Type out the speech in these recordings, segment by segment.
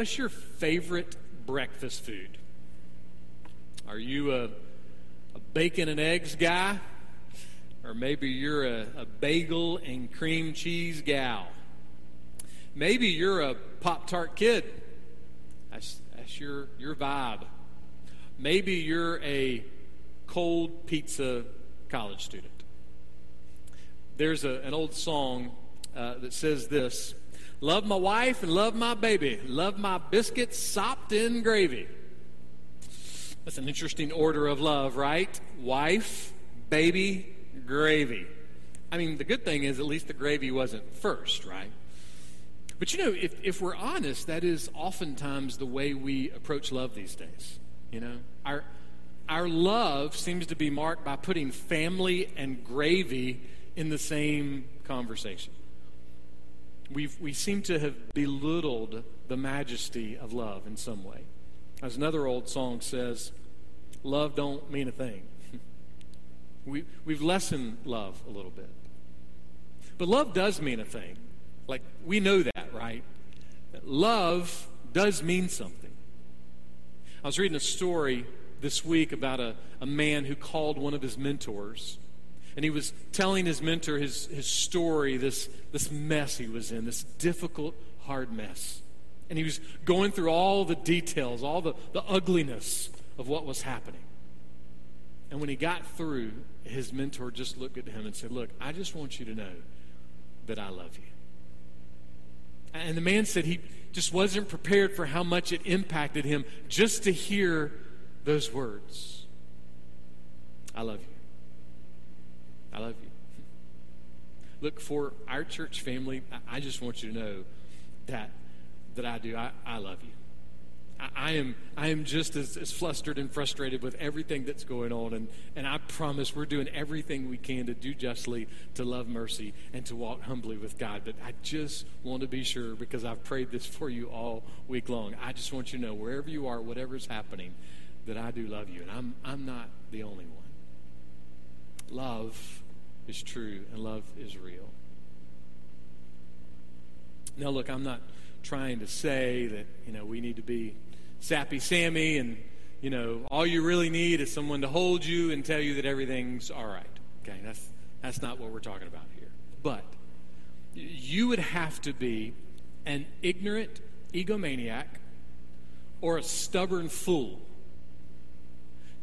what's your favorite breakfast food? Are you a, a bacon and eggs guy? Or maybe you're a, a bagel and cream cheese gal. Maybe you're a Pop Tart kid. That's, that's your, your vibe. Maybe you're a cold pizza college student. There's a, an old song uh, that says this Love my wife and love my baby. Love my biscuits sopped in gravy. That's an interesting order of love, right? Wife, baby, gravy. I mean, the good thing is at least the gravy wasn't first, right? But you know, if, if we're honest, that is oftentimes the way we approach love these days. You know, our, our love seems to be marked by putting family and gravy in the same conversation. We've, we seem to have belittled the majesty of love in some way. As another old song says, love don't mean a thing. we, we've lessened love a little bit. But love does mean a thing. Like, we know that, right? Love does mean something. I was reading a story this week about a, a man who called one of his mentors. And he was telling his mentor his, his story, this, this mess he was in, this difficult, hard mess. And he was going through all the details, all the, the ugliness of what was happening. And when he got through, his mentor just looked at him and said, Look, I just want you to know that I love you. And the man said he just wasn't prepared for how much it impacted him just to hear those words I love you. I love you. Look, for our church family, I just want you to know that, that I do. I, I love you. I, am, I am just as, as flustered and frustrated with everything that's going on. And, and I promise we're doing everything we can to do justly, to love mercy, and to walk humbly with God. But I just want to be sure, because I've prayed this for you all week long. I just want you to know, wherever you are, whatever's happening, that I do love you. And I'm, I'm not the only one. Love is true, and love is real. Now, look, I'm not trying to say that, you know, we need to be sappy Sammy and, you know, all you really need is someone to hold you and tell you that everything's all right. Okay, that's, that's not what we're talking about here. But you would have to be an ignorant egomaniac or a stubborn fool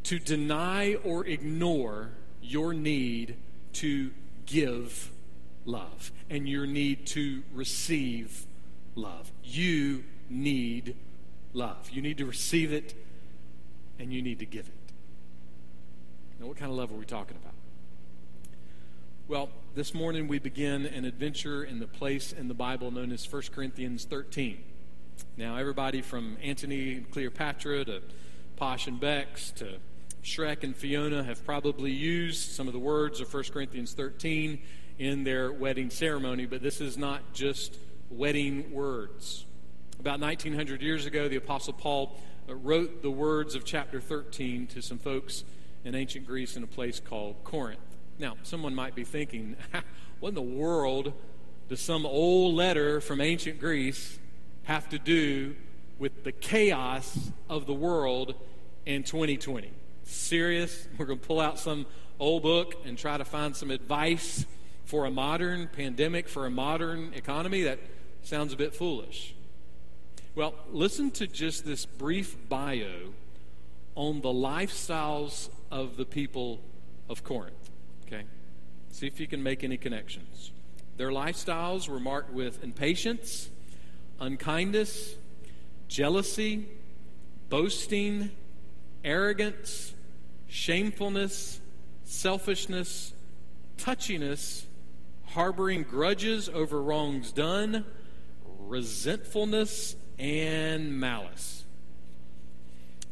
to deny or ignore your need to give love and your need to receive love. You need love. You need to receive it and you need to give it. Now, what kind of love are we talking about? Well, this morning we begin an adventure in the place in the Bible known as 1 Corinthians 13. Now, everybody from Antony and Cleopatra to Posh and Becks to Shrek and Fiona have probably used some of the words of 1 Corinthians 13 in their wedding ceremony, but this is not just wedding words. About 1900 years ago, the Apostle Paul uh, wrote the words of chapter 13 to some folks in ancient Greece in a place called Corinth. Now, someone might be thinking, what in the world does some old letter from ancient Greece have to do with the chaos of the world in 2020? Serious? We're going to pull out some old book and try to find some advice for a modern pandemic, for a modern economy? That sounds a bit foolish. Well, listen to just this brief bio on the lifestyles of the people of Corinth. Okay? See if you can make any connections. Their lifestyles were marked with impatience, unkindness, jealousy, boasting, arrogance, shamefulness, selfishness, touchiness, harboring grudges over wrongs done, resentfulness, and malice.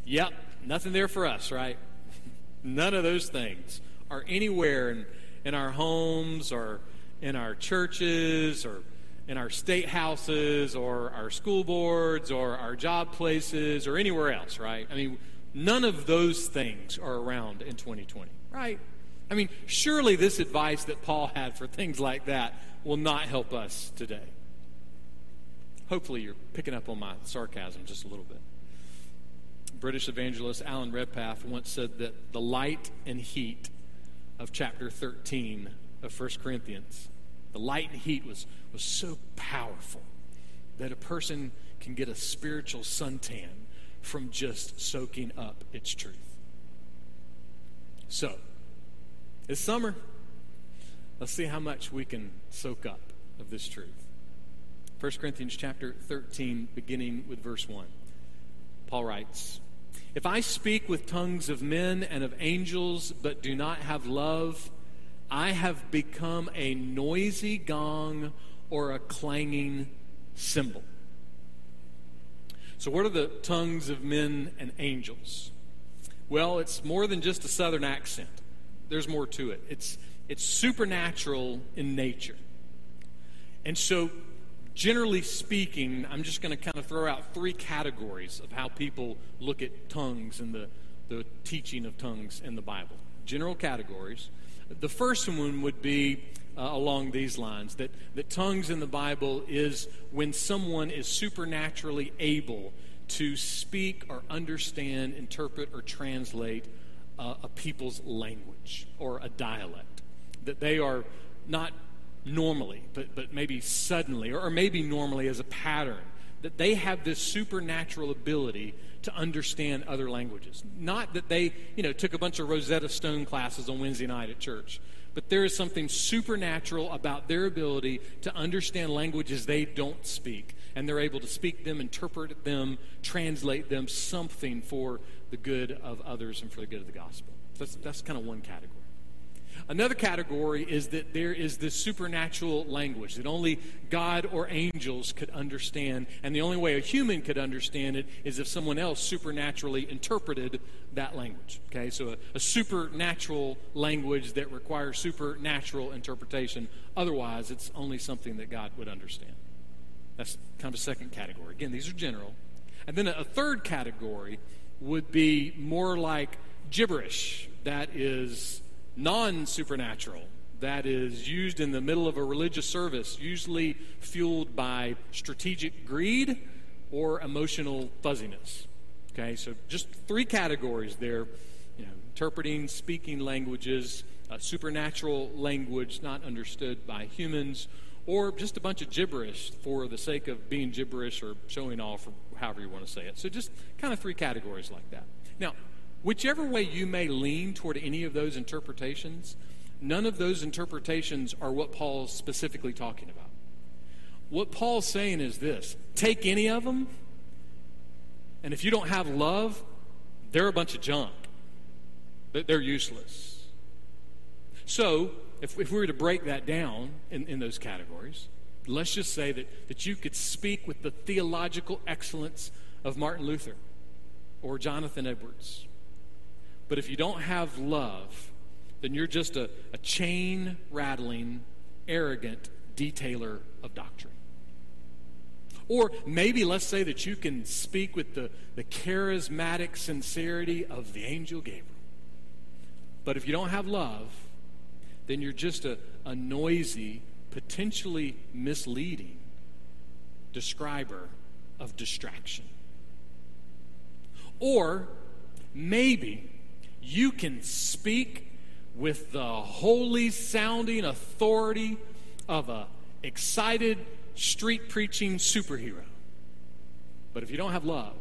Yep, nothing there for us, right? None of those things are anywhere in, in our homes or in our churches or in our state houses or our school boards or our job places or anywhere else, right? I mean, none of those things are around in 2020, right? I mean, surely this advice that Paul had for things like that will not help us today. Hopefully, you're picking up on my sarcasm just a little bit. British evangelist Alan Redpath once said that the light and heat of chapter 13 of 1 Corinthians, the light and heat was, was so powerful that a person can get a spiritual suntan from just soaking up its truth. So, it's summer. Let's see how much we can soak up of this truth. 1 Corinthians chapter 13, beginning with verse 1. Paul writes, If I speak with tongues of men and of angels, but do not have love, I have become a noisy gong or a clanging cymbal. So, what are the tongues of men and angels? Well, it's more than just a southern accent. There's more to it. It's, it's supernatural in nature. And so, generally speaking, I'm just going to kind of throw out three categories of how people look at tongues and the, the teaching of tongues in the Bible. General categories. The first one would be uh, along these lines that, that tongues in the Bible is when someone is supernaturally able to speak or understand, interpret, or translate uh, a people's language or a dialect. That they are not normally, but, but maybe suddenly, or, or maybe normally as a pattern, that they have this supernatural ability to understand other languages. Not that they, you know, took a bunch of Rosetta Stone classes on Wednesday night at church, but there is something supernatural about their ability to understand languages they don't speak. And they're able to speak them, interpret them, translate them, something for the good of others and for the good of the gospel. That's, that's kind of one category. Another category is that there is this supernatural language that only God or angels could understand, and the only way a human could understand it is if someone else supernaturally interpreted that language. Okay, so a, a supernatural language that requires supernatural interpretation. Otherwise, it's only something that God would understand. That's kind of a second category. Again, these are general. And then a, a third category would be more like gibberish. That is non supernatural that is used in the middle of a religious service, usually fueled by strategic greed or emotional fuzziness. Okay, so just three categories there you know, interpreting, speaking languages, uh, supernatural language not understood by humans, or just a bunch of gibberish for the sake of being gibberish or showing off, or however you want to say it. So just kind of three categories like that. Now, Whichever way you may lean toward any of those interpretations, none of those interpretations are what Paul's specifically talking about. What Paul's saying is this take any of them, and if you don't have love, they're a bunch of junk. They're useless. So, if, if we were to break that down in, in those categories, let's just say that, that you could speak with the theological excellence of Martin Luther or Jonathan Edwards but if you don't have love, then you're just a, a chain rattling, arrogant detailer of doctrine. Or maybe let's say that you can speak with the, the charismatic sincerity of the angel Gabriel. But if you don't have love, then you're just a, a noisy, potentially misleading describer of distraction. Or maybe you can speak with the holy sounding authority of a excited street preaching superhero. But if you don't have love,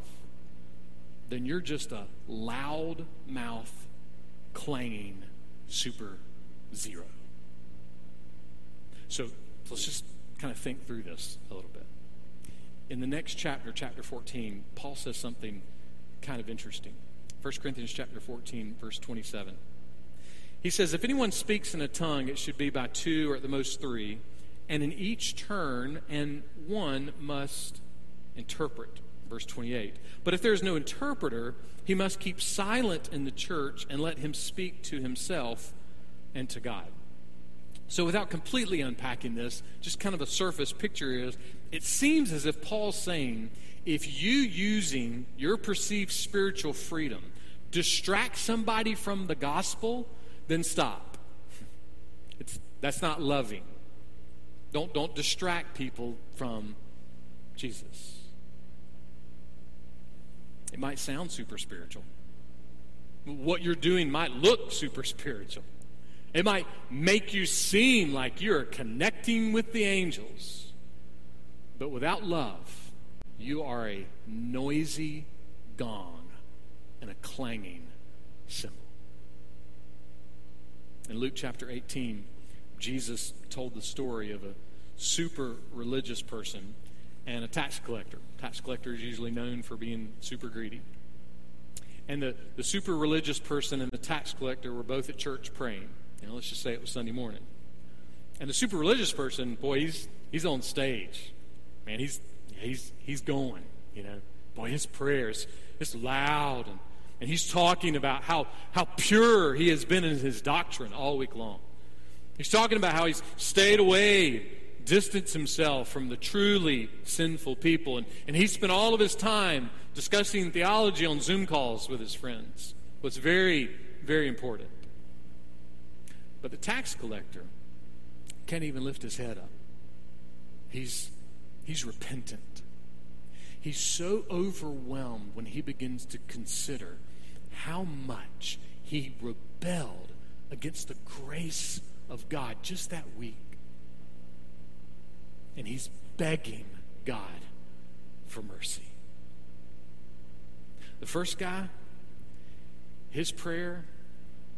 then you're just a loud mouth clanging super zero. So let's just kind of think through this a little bit. In the next chapter, chapter 14, Paul says something kind of interesting. 1 Corinthians chapter 14, verse 27. He says, If anyone speaks in a tongue, it should be by two or at the most three, and in each turn, and one must interpret. Verse 28. But if there is no interpreter, he must keep silent in the church and let him speak to himself and to God. So, without completely unpacking this, just kind of a surface picture is it seems as if Paul's saying if you using your perceived spiritual freedom distract somebody from the gospel, then stop. It's, that's not loving. Don't, don't distract people from Jesus. It might sound super spiritual. What you're doing might look super spiritual. It might make you seem like you're connecting with the angels. But without love, you are a noisy gong and a clanging cymbal. In Luke chapter 18, Jesus told the story of a super religious person and a tax collector. Tax collector is usually known for being super greedy. And the, the super religious person and the tax collector were both at church praying. You know, let's just say it was Sunday morning. And the super religious person, boy, he's he's on stage. Man, he's he's he's going, you know. Boy, his prayers, it's loud and, and he's talking about how, how pure he has been in his doctrine all week long. He's talking about how he's stayed away, distanced himself from the truly sinful people. And, and he spent all of his time discussing theology on Zoom calls with his friends. What's very, very important. But the tax collector can't even lift his head up. He's, he's repentant. He's so overwhelmed when he begins to consider how much he rebelled against the grace of God just that week. And he's begging God for mercy. The first guy, his prayer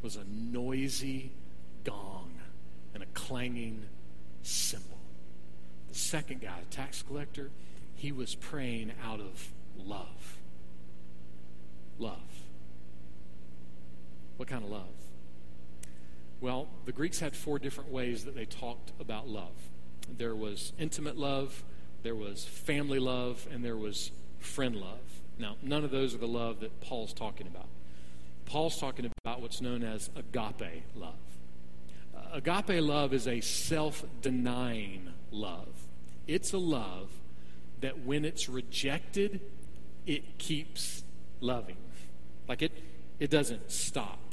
was a noisy gong and a clanging cymbal. The second guy, the tax collector, he was praying out of love. Love. What kind of love? Well, the Greeks had four different ways that they talked about love there was intimate love, there was family love, and there was friend love. Now, none of those are the love that Paul's talking about. Paul's talking about what's known as agape love uh, agape love is a self denying love. It's a love that when it's rejected, it keeps loving. Like it, it doesn't stop.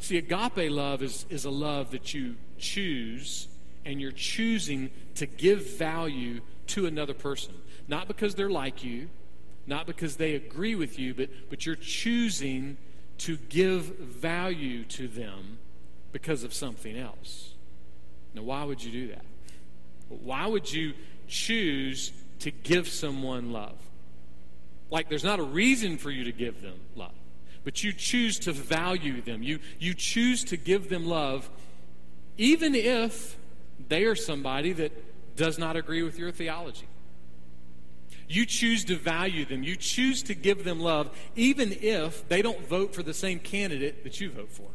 See, agape love is, is a love that you choose and you're choosing to give value to another person. Not because they're like you, not because they agree with you, but, but you're choosing to give value to them because of something else. Now, why would you do that? Why would you choose to give someone love? Like, there's not a reason for you to give them love, but you choose to value them. You, you choose to give them love, even if they are somebody that does not agree with your theology. You choose to value them. You choose to give them love, even if they don't vote for the same candidate that you vote for.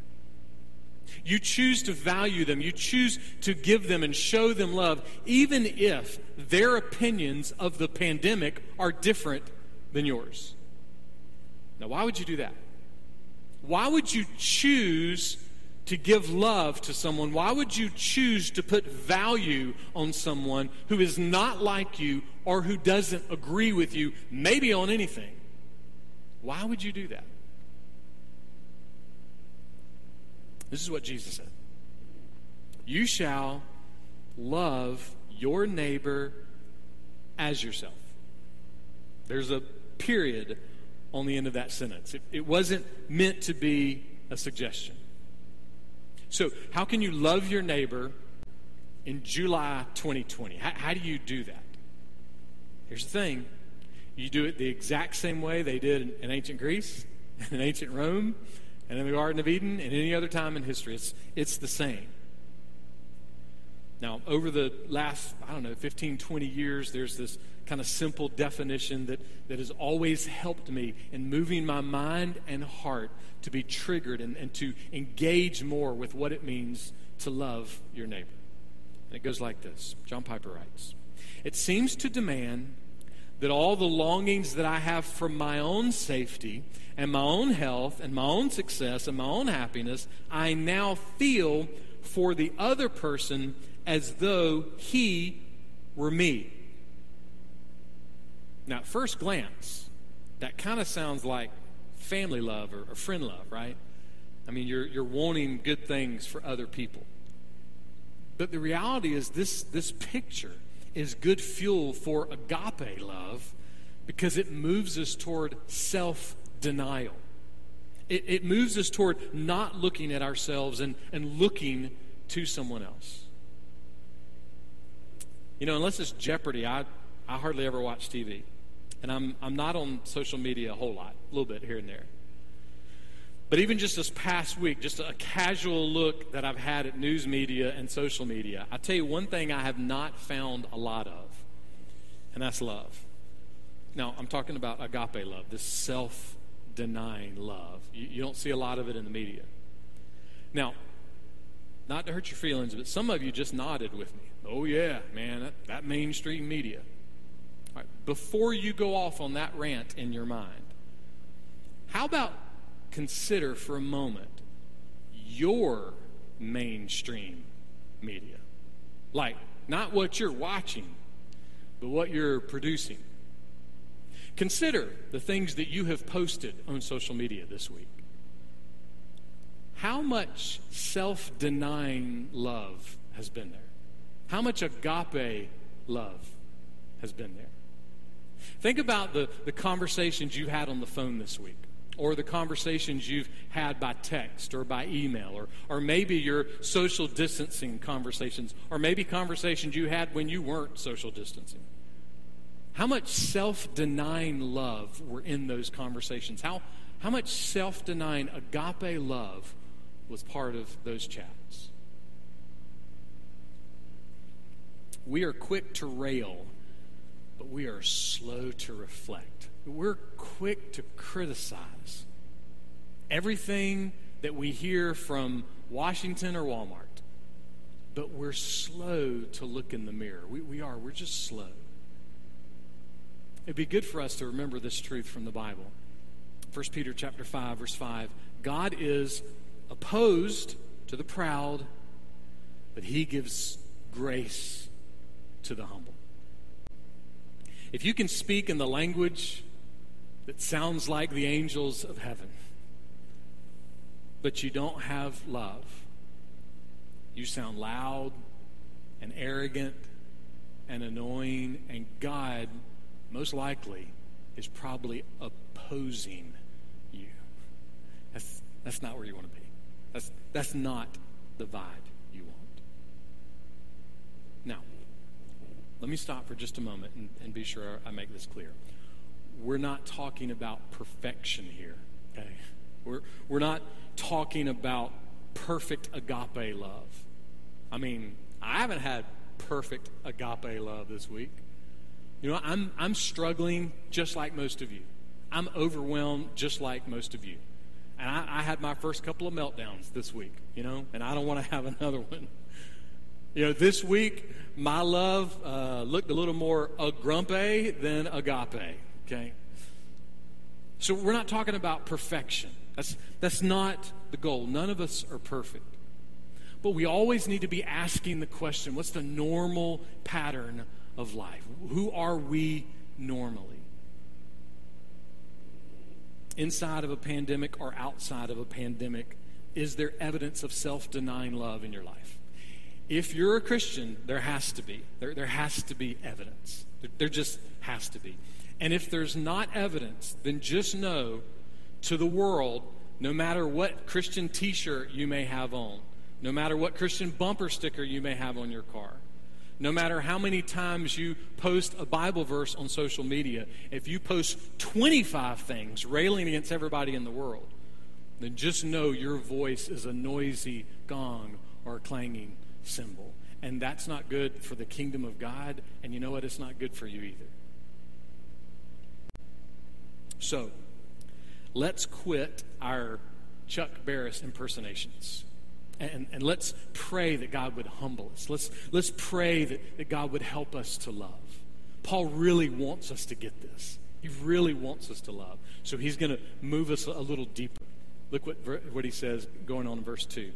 You choose to value them. You choose to give them and show them love, even if their opinions of the pandemic are different than yours. Now, why would you do that? Why would you choose to give love to someone? Why would you choose to put value on someone who is not like you or who doesn't agree with you, maybe on anything? Why would you do that? This is what Jesus said You shall love your neighbor as yourself. There's a period on the end of that sentence. It, it wasn't meant to be a suggestion. So, how can you love your neighbor in July 2020? How, how do you do that? Here's the thing you do it the exact same way they did in, in ancient Greece, in ancient Rome, and in the Garden of Eden and any other time in history. It's, it's the same. Now, over the last, I don't know, 15, 20 years, there's this kind of simple definition that, that has always helped me in moving my mind and heart to be triggered and, and to engage more with what it means to love your neighbor. And it goes like this John Piper writes It seems to demand that all the longings that I have for my own safety and my own health and my own success and my own happiness, I now feel for the other person as though he were me. Now, at first glance, that kind of sounds like family love or, or friend love, right? I mean, you're, you're wanting good things for other people. But the reality is, this, this picture is good fuel for agape love because it moves us toward self denial. It, it, moves us toward not looking at ourselves and, and looking to someone else. You know, unless it's Jeopardy, I, I hardly ever watch TV. And I'm, I'm not on social media a whole lot, a little bit here and there. But even just this past week, just a casual look that I've had at news media and social media, I tell you one thing I have not found a lot of, and that's love. Now, I'm talking about agape love, this self denying love. You, you, don't see a lot of it in the media. Now, not to hurt your feelings, but some of you just nodded with me. Oh, yeah, man, that, that mainstream media. before you go off on that rant in your mind, how about consider for a moment your mainstream media? Like, not what you're watching, but what you're producing. Consider the things that you have posted on social media this week. How much self denying love has been there? How much agape love has been there? Think about the, the conversations you had on the phone this week, or the conversations you've had by text or by email, or, or maybe your social distancing conversations, or maybe conversations you had when you weren't social distancing. How much self denying love were in those conversations? How, how much self denying agape love was part of those chats? We are quick to rail, but we are slow to reflect. We're quick to criticize everything that we hear from Washington or Walmart, but we're slow to look in the mirror. We, we are, we're just slow. It'd be good for us to remember this truth from the Bible. 1 Peter chapter 5 verse 5. God is opposed to the proud, but he gives grace to the humble. If you can speak in the language that sounds like the angels of heaven, but you don't have love, you sound loud and arrogant and annoying, and God most likely is probably opposing you. That's, that's not where you want to be. That's, that's not the vibe you want. Now, let me stop for just a moment and, and be sure I make this clear. We're not talking about perfection here, okay? We're, we're not talking about perfect agape love. I mean, I haven't had perfect agape love this week. You know, I'm, I'm struggling just like most of you. I'm overwhelmed just like most of you. And I, I had my first couple of meltdowns this week, you know, and I don't want to have another one. You know, this week, my love uh, looked a little more grumpy than agape, okay? So we're not talking about perfection. That's, that's not the goal. None of us are perfect. But we always need to be asking the question what's the normal pattern of life? Who are we normally? Inside of a pandemic or outside of a pandemic, is there evidence of self denying love in your life? If you're a Christian, there has to be. There, there has to be evidence. There, there just has to be. And if there's not evidence, then just know to the world, no matter what Christian t shirt you may have on, no matter what Christian bumper sticker you may have on your car, no matter how many times you post a Bible verse on social media, if you post 25 things railing against everybody in the world, then just know your voice is a noisy gong or a clanging cymbal. And that's not good for the kingdom of God. And you know what? It's not good for you either. So, let's quit our Chuck Barris impersonations. And, and let's pray that God would humble us. Let's, let's pray that, that God would help us to love. Paul really wants us to get this. He really wants us to love. So he's going to move us a little deeper. Look what, what he says going on in verse 2.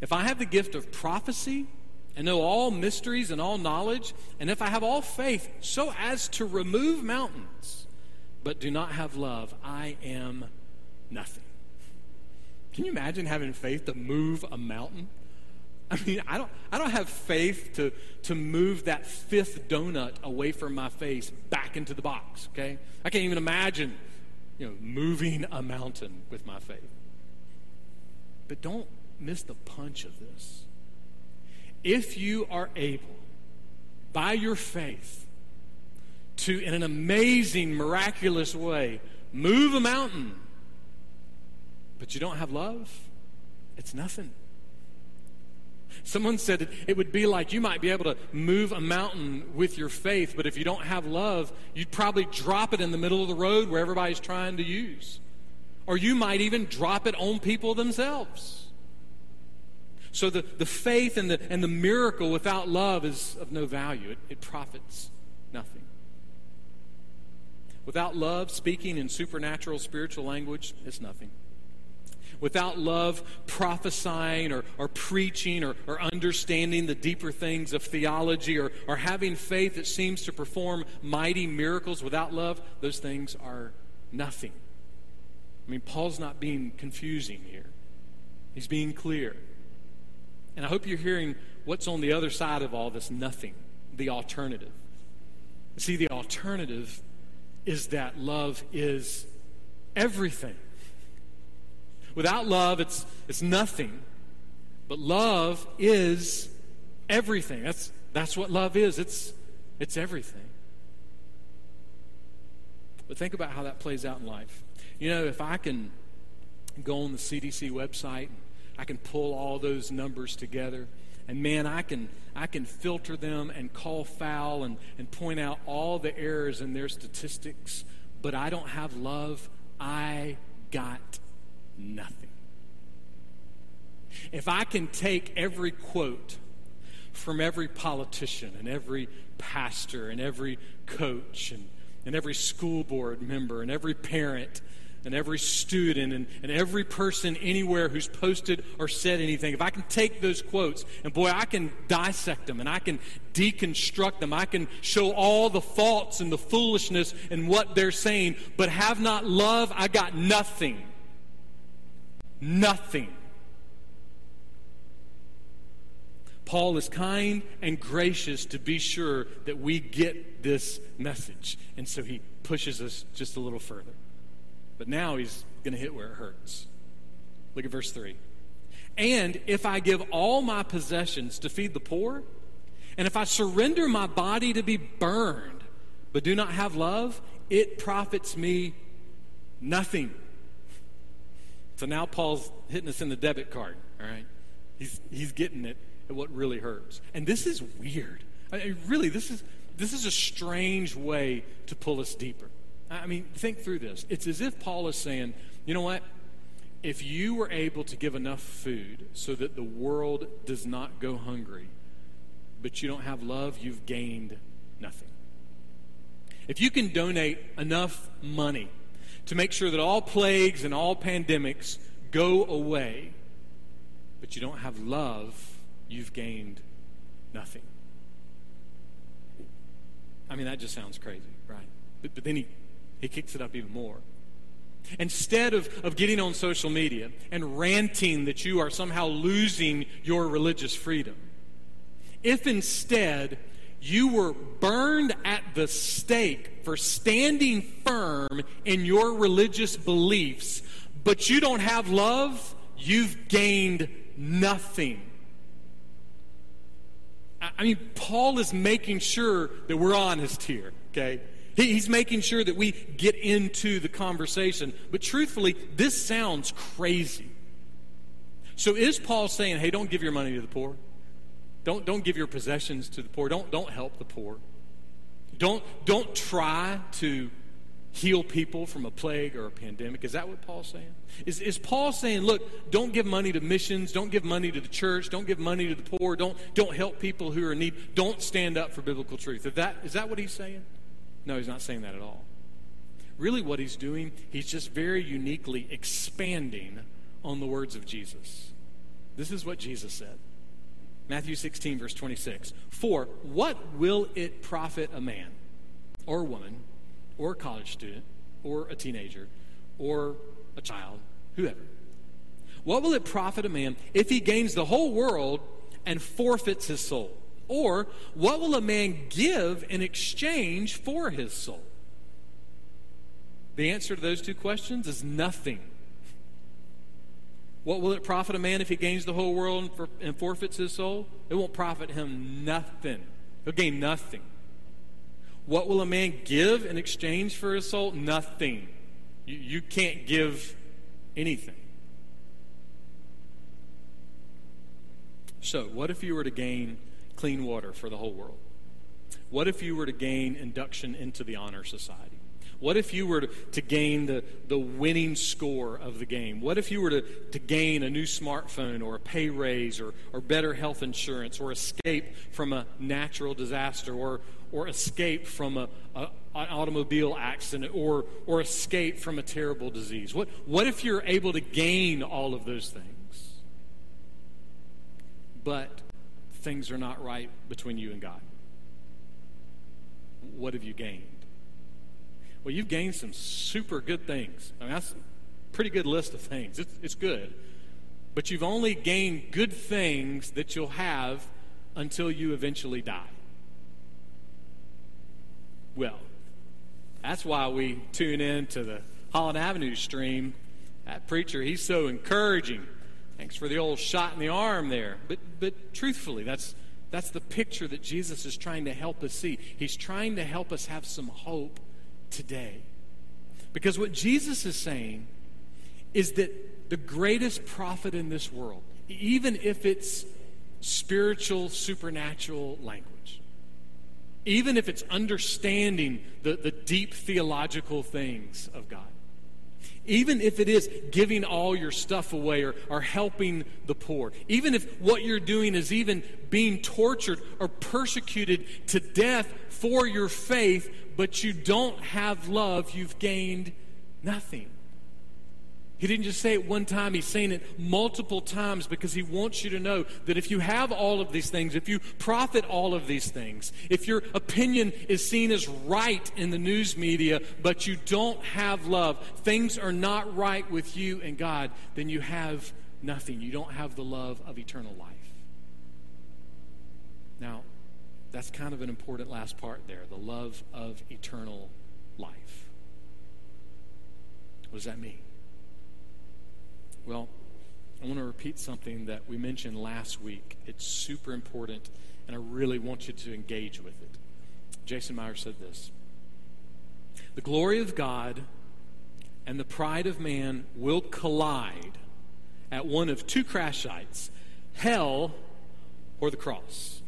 If I have the gift of prophecy and know all mysteries and all knowledge, and if I have all faith so as to remove mountains, but do not have love, I am nothing. Can you imagine having faith to move a mountain? I mean, I don't, I don't have faith to, to move that fifth donut away from my face back into the box, okay? I can't even imagine, you know, moving a mountain with my faith. But don't miss the punch of this. If you are able, by your faith, to, in an amazing, miraculous way, move a mountain, but you don't have love, it's nothing. Someone said it would be like you might be able to move a mountain with your faith, but if you don't have love, you'd probably drop it in the middle of the road where everybody's trying to use. Or you might even drop it on people themselves. So the, the faith and the, and the miracle without love is of no value, it, it profits nothing. Without love, speaking in supernatural spiritual language is nothing without love prophesying or, or preaching or, or understanding the deeper things of theology or, or having faith that seems to perform mighty miracles without love, those things are nothing. I mean, Paul's not being confusing here, he's being clear. And I hope you're hearing what's on the other side of all this nothing, the alternative. See, the alternative is that love is everything. Without love, it's, it's nothing. But love is everything. That's, that's what love is. It's, it's everything. But think about how that plays out in life. You know, if I can go on the CDC website, I can pull all those numbers together, and man, I can I can filter them and call foul and, and point out all the errors in their statistics, but I don't have love, I got nothing. If I can take every quote from every politician and every pastor and every coach and, and every school board member and every parent and every student and, and every person anywhere who's posted or said anything, if I can take those quotes and boy, I can dissect them and I can deconstruct them, I can show all the faults and the foolishness and what they're saying, but have not love, I got nothing. Nothing. Paul is kind and gracious to be sure that we get this message. And so he pushes us just a little further. But now he's going to hit where it hurts. Look at verse 3. And if I give all my possessions to feed the poor, and if I surrender my body to be burned, but do not have love, it profits me nothing. So now Paul's hitting us in the debit card, all right? He's, he's getting it at what really hurts. And this is weird. I mean, really, this is, this is a strange way to pull us deeper. I mean, think through this. It's as if Paul is saying, you know what? If you were able to give enough food so that the world does not go hungry, but you don't have love, you've gained nothing. If you can donate enough money to make sure that all plagues and all pandemics go away, but you don't have love, you've gained nothing. I mean, that just sounds crazy, right? But, but then he, he kicks it up even more. Instead of, of getting on social media and ranting that you are somehow losing your religious freedom, if instead you were burned at the stake for standing firm in your religious beliefs, but you don't have love, you've gained nothing. I mean, Paul is making sure that we're honest here, okay? He's making sure that we get into the conversation. But truthfully, this sounds crazy. So is Paul saying, hey, don't give your money to the poor? Don't, don't give your possessions to the poor. Don't, don't help the poor. Don't, don't try to heal people from a plague or a pandemic. Is that what Paul's saying? Is, is Paul saying, look, don't give money to missions, don't give money to the church, don't give money to the poor, don't, don't help people who are in need, don't stand up for biblical truth? Is that, is that what he's saying? No, he's not saying that at all. Really, what he's doing, he's just very uniquely expanding on the words of Jesus. This is what Jesus said. Matthew 16, verse 26. For what will it profit a man or a woman or a college student or a teenager or a child, whoever? What will it profit a man if he gains the whole world and forfeits his soul? Or what will a man give in exchange for his soul? The answer to those two questions is nothing. What will it profit a man if he gains the whole world and forfeits his soul? It won't profit him nothing. He'll gain nothing. What will a man give in exchange for his soul? Nothing. You, you can't give anything. So, what if you were to gain clean water for the whole world? What if you were to gain induction into the honor society? What if you were to, gain the, the winning score of the game? What if you were to, to gain a new smartphone or a pay raise or, or better health insurance or escape from a natural disaster or, or escape from a, a, an automobile accident or, or escape from a terrible disease? What, what if you're able to gain all of those things? But things are not right between you and God. What have you gained? Well, you've gained some super good things. I mean, that's a pretty good list of things. It's, it's good. But you've only gained good things that you'll have until you eventually die. Well, that's why we tune in to the Holland Avenue stream. That preacher, he's so encouraging. Thanks for the old shot in the arm there. But, but truthfully, that's, that's the picture that Jesus is trying to help us see. He's trying to help us have some hope today. Because what Jesus is saying is that the greatest profit in this world, even if it's spiritual, supernatural language, even if it's understanding the, the deep theological things of God, even if it is giving all your stuff away or, or helping the poor, even if what you're doing is even being tortured or persecuted to death for your faith, but you don't have love, you've gained nothing. He didn't just say it one time, he's saying it multiple times because he wants you to know that if you have all of these things, if you profit all of these things, if your opinion is seen as right in the news media, but you don't have love, things are not right with you and God, then you have nothing. You don't have the love of eternal life. Now, that's kind of an important last part there the love of eternal life. What does that mean? Well, I want to repeat something that we mentioned last week. It's super important, and I really want you to engage with it. Jason Meyer said this The glory of God and the pride of man will collide at one of two crash sites hell or the cross.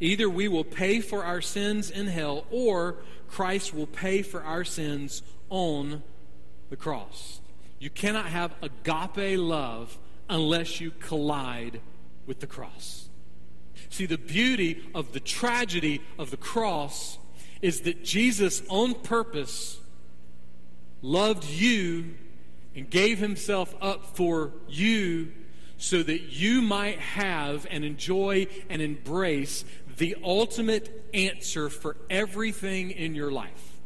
Either we will pay for our sins in hell, or Christ will pay for our sins on the cross. You cannot have agape love unless you collide with the cross. See, the beauty of the tragedy of the cross is that Jesus, on purpose, loved you and gave himself up for you so that you might have and enjoy and embrace the ultimate answer for everything in your life.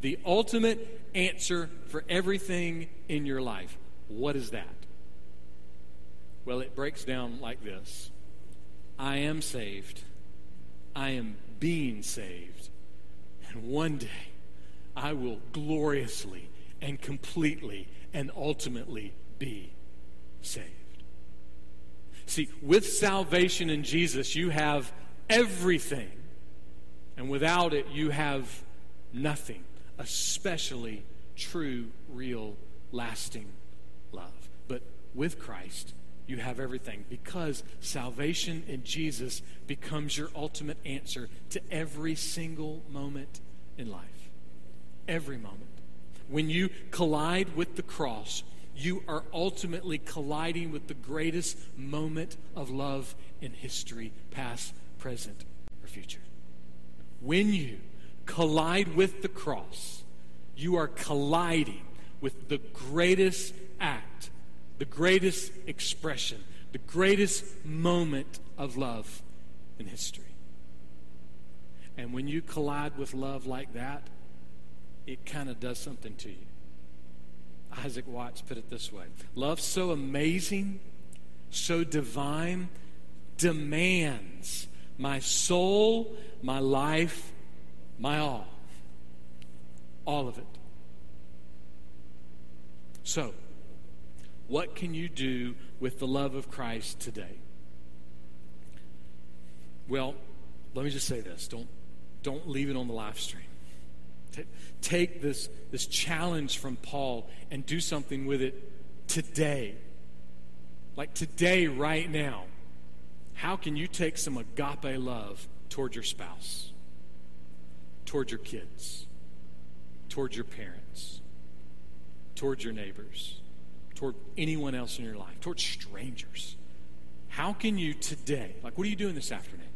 The ultimate answer for everything in your life. What is that? Well, it breaks down like this I am saved, I am being saved, and one day I will gloriously and completely and ultimately be saved. See, with salvation in Jesus, you have everything. And without it, you have nothing, especially true, real, lasting love. But with Christ, you have everything because salvation in Jesus becomes your ultimate answer to every single moment in life. Every moment. When you collide with the cross, you are ultimately colliding with the greatest moment of love in history, past, present, or future. When you collide with the cross, you are colliding with the greatest act, the greatest expression, the greatest moment of love in history. And when you collide with love like that, it kind of does something to you. Isaac Watts put it this way Love so amazing so divine, demands my soul, my life, my all. All of it. So, what can you do with the love of Christ today? Well, let me just say this. Don't, don't leave it on the live stream. Take this, this challenge from Paul and do something with it today. Like today, right now. How can you take some agape love toward your spouse, toward your kids, toward your parents, toward your neighbors, toward anyone else in your life, toward strangers? How can you today, like, what are you doing this afternoon?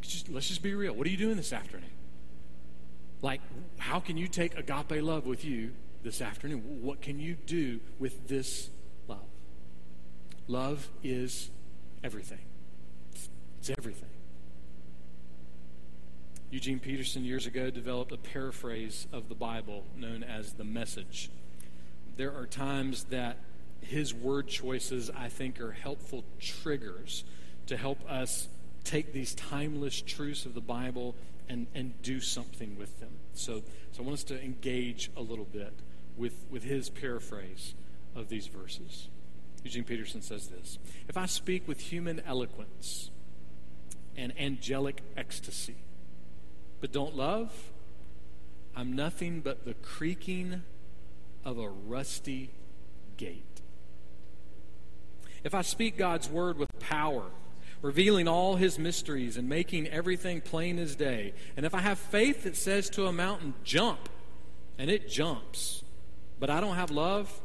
Just, let's just be real. What are you doing this afternoon? Like, how can you take agape love with you this afternoon? What can you do with this love? Love is everything. It's everything. Eugene Peterson years ago developed a paraphrase of the Bible known as the message. There are times that his word choices, I think, are helpful triggers to help us take these timeless truths of the Bible and, and do something with them. So, so I want us to engage a little bit with, with his paraphrase of these verses. Eugene Peterson says this If I speak with human eloquence and angelic ecstasy, but don't love, I'm nothing but the creaking of a rusty gate. If I speak God's word with power, revealing all his mysteries and making everything plain as day. And if I have faith that says to a mountain, jump, and it jumps, but I don't have love,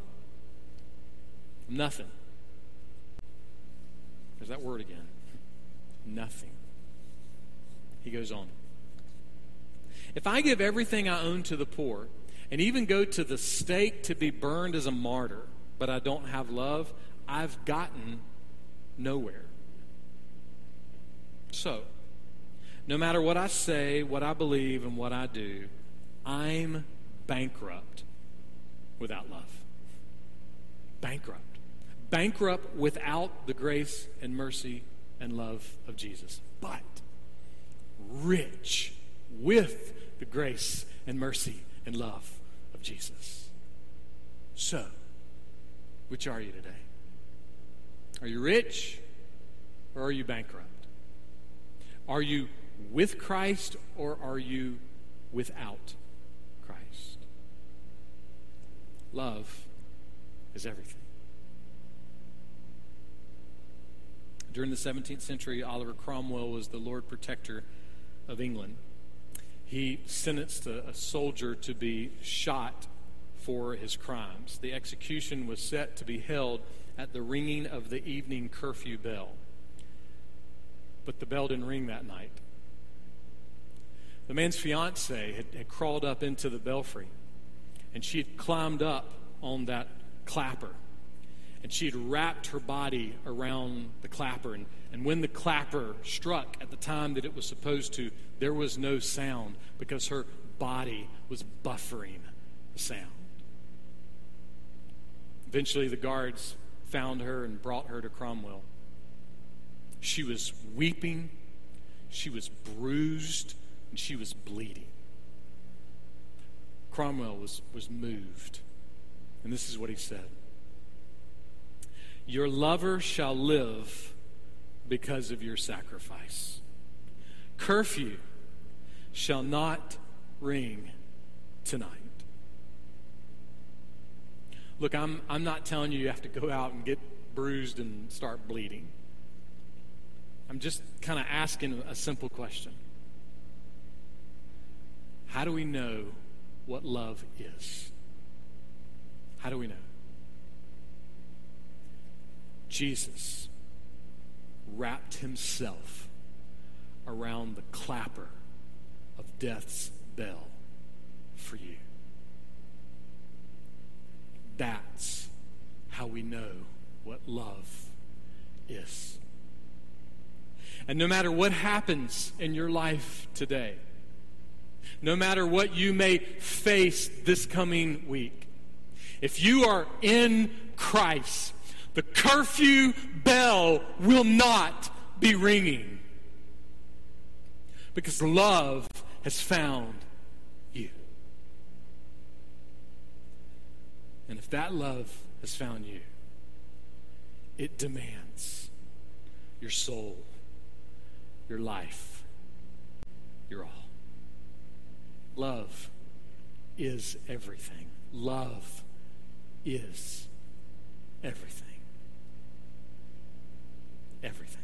nothing. There's that word again. Nothing. He goes on. If I give everything I own to the poor and even go to the stake to be burned as a martyr, but I don't have love, I've gotten nowhere. So, no matter what I say, what I believe, and what I do, I'm bankrupt without love. Bankrupt. Bankrupt without the grace and mercy and love of Jesus. But rich with the grace and mercy and love of Jesus. So, which are you today? Are you rich or are you bankrupt? Are you with Christ or are you without Christ? Love is everything. During the 17th century, Oliver Cromwell was the Lord Protector of England. He sentenced a, a soldier to be shot for his crimes. The execution was set to be held at the ringing of the evening curfew bell but the bell didn't ring that night. The man's fiance had, had crawled up into the belfry, and she had climbed up on that clapper, and she had wrapped her body around the clapper. And, and when the clapper struck at the time that it was supposed to, there was no sound because her body was buffering the sound. Eventually, the guards found her and brought her to Cromwell. She was weeping, she was bruised, and she was bleeding. Cromwell was, was moved. And this is what he said Your lover shall live because of your sacrifice. Curfew shall not ring tonight. Look, I'm, I'm not telling you you have to go out and get bruised and start bleeding. I'm just kind of asking a simple question How do we know what love is? How do we know? Jesus wrapped himself around the clapper of death's bell for you. That's how we know what love is. And no matter what happens in your life today, no matter what you may face this coming week, if you are in Christ, The curfew bell will not be ringing because love has found you. And if that love has found you, it demands your soul, your life, your all. Love is everything. Love is everything. Everything.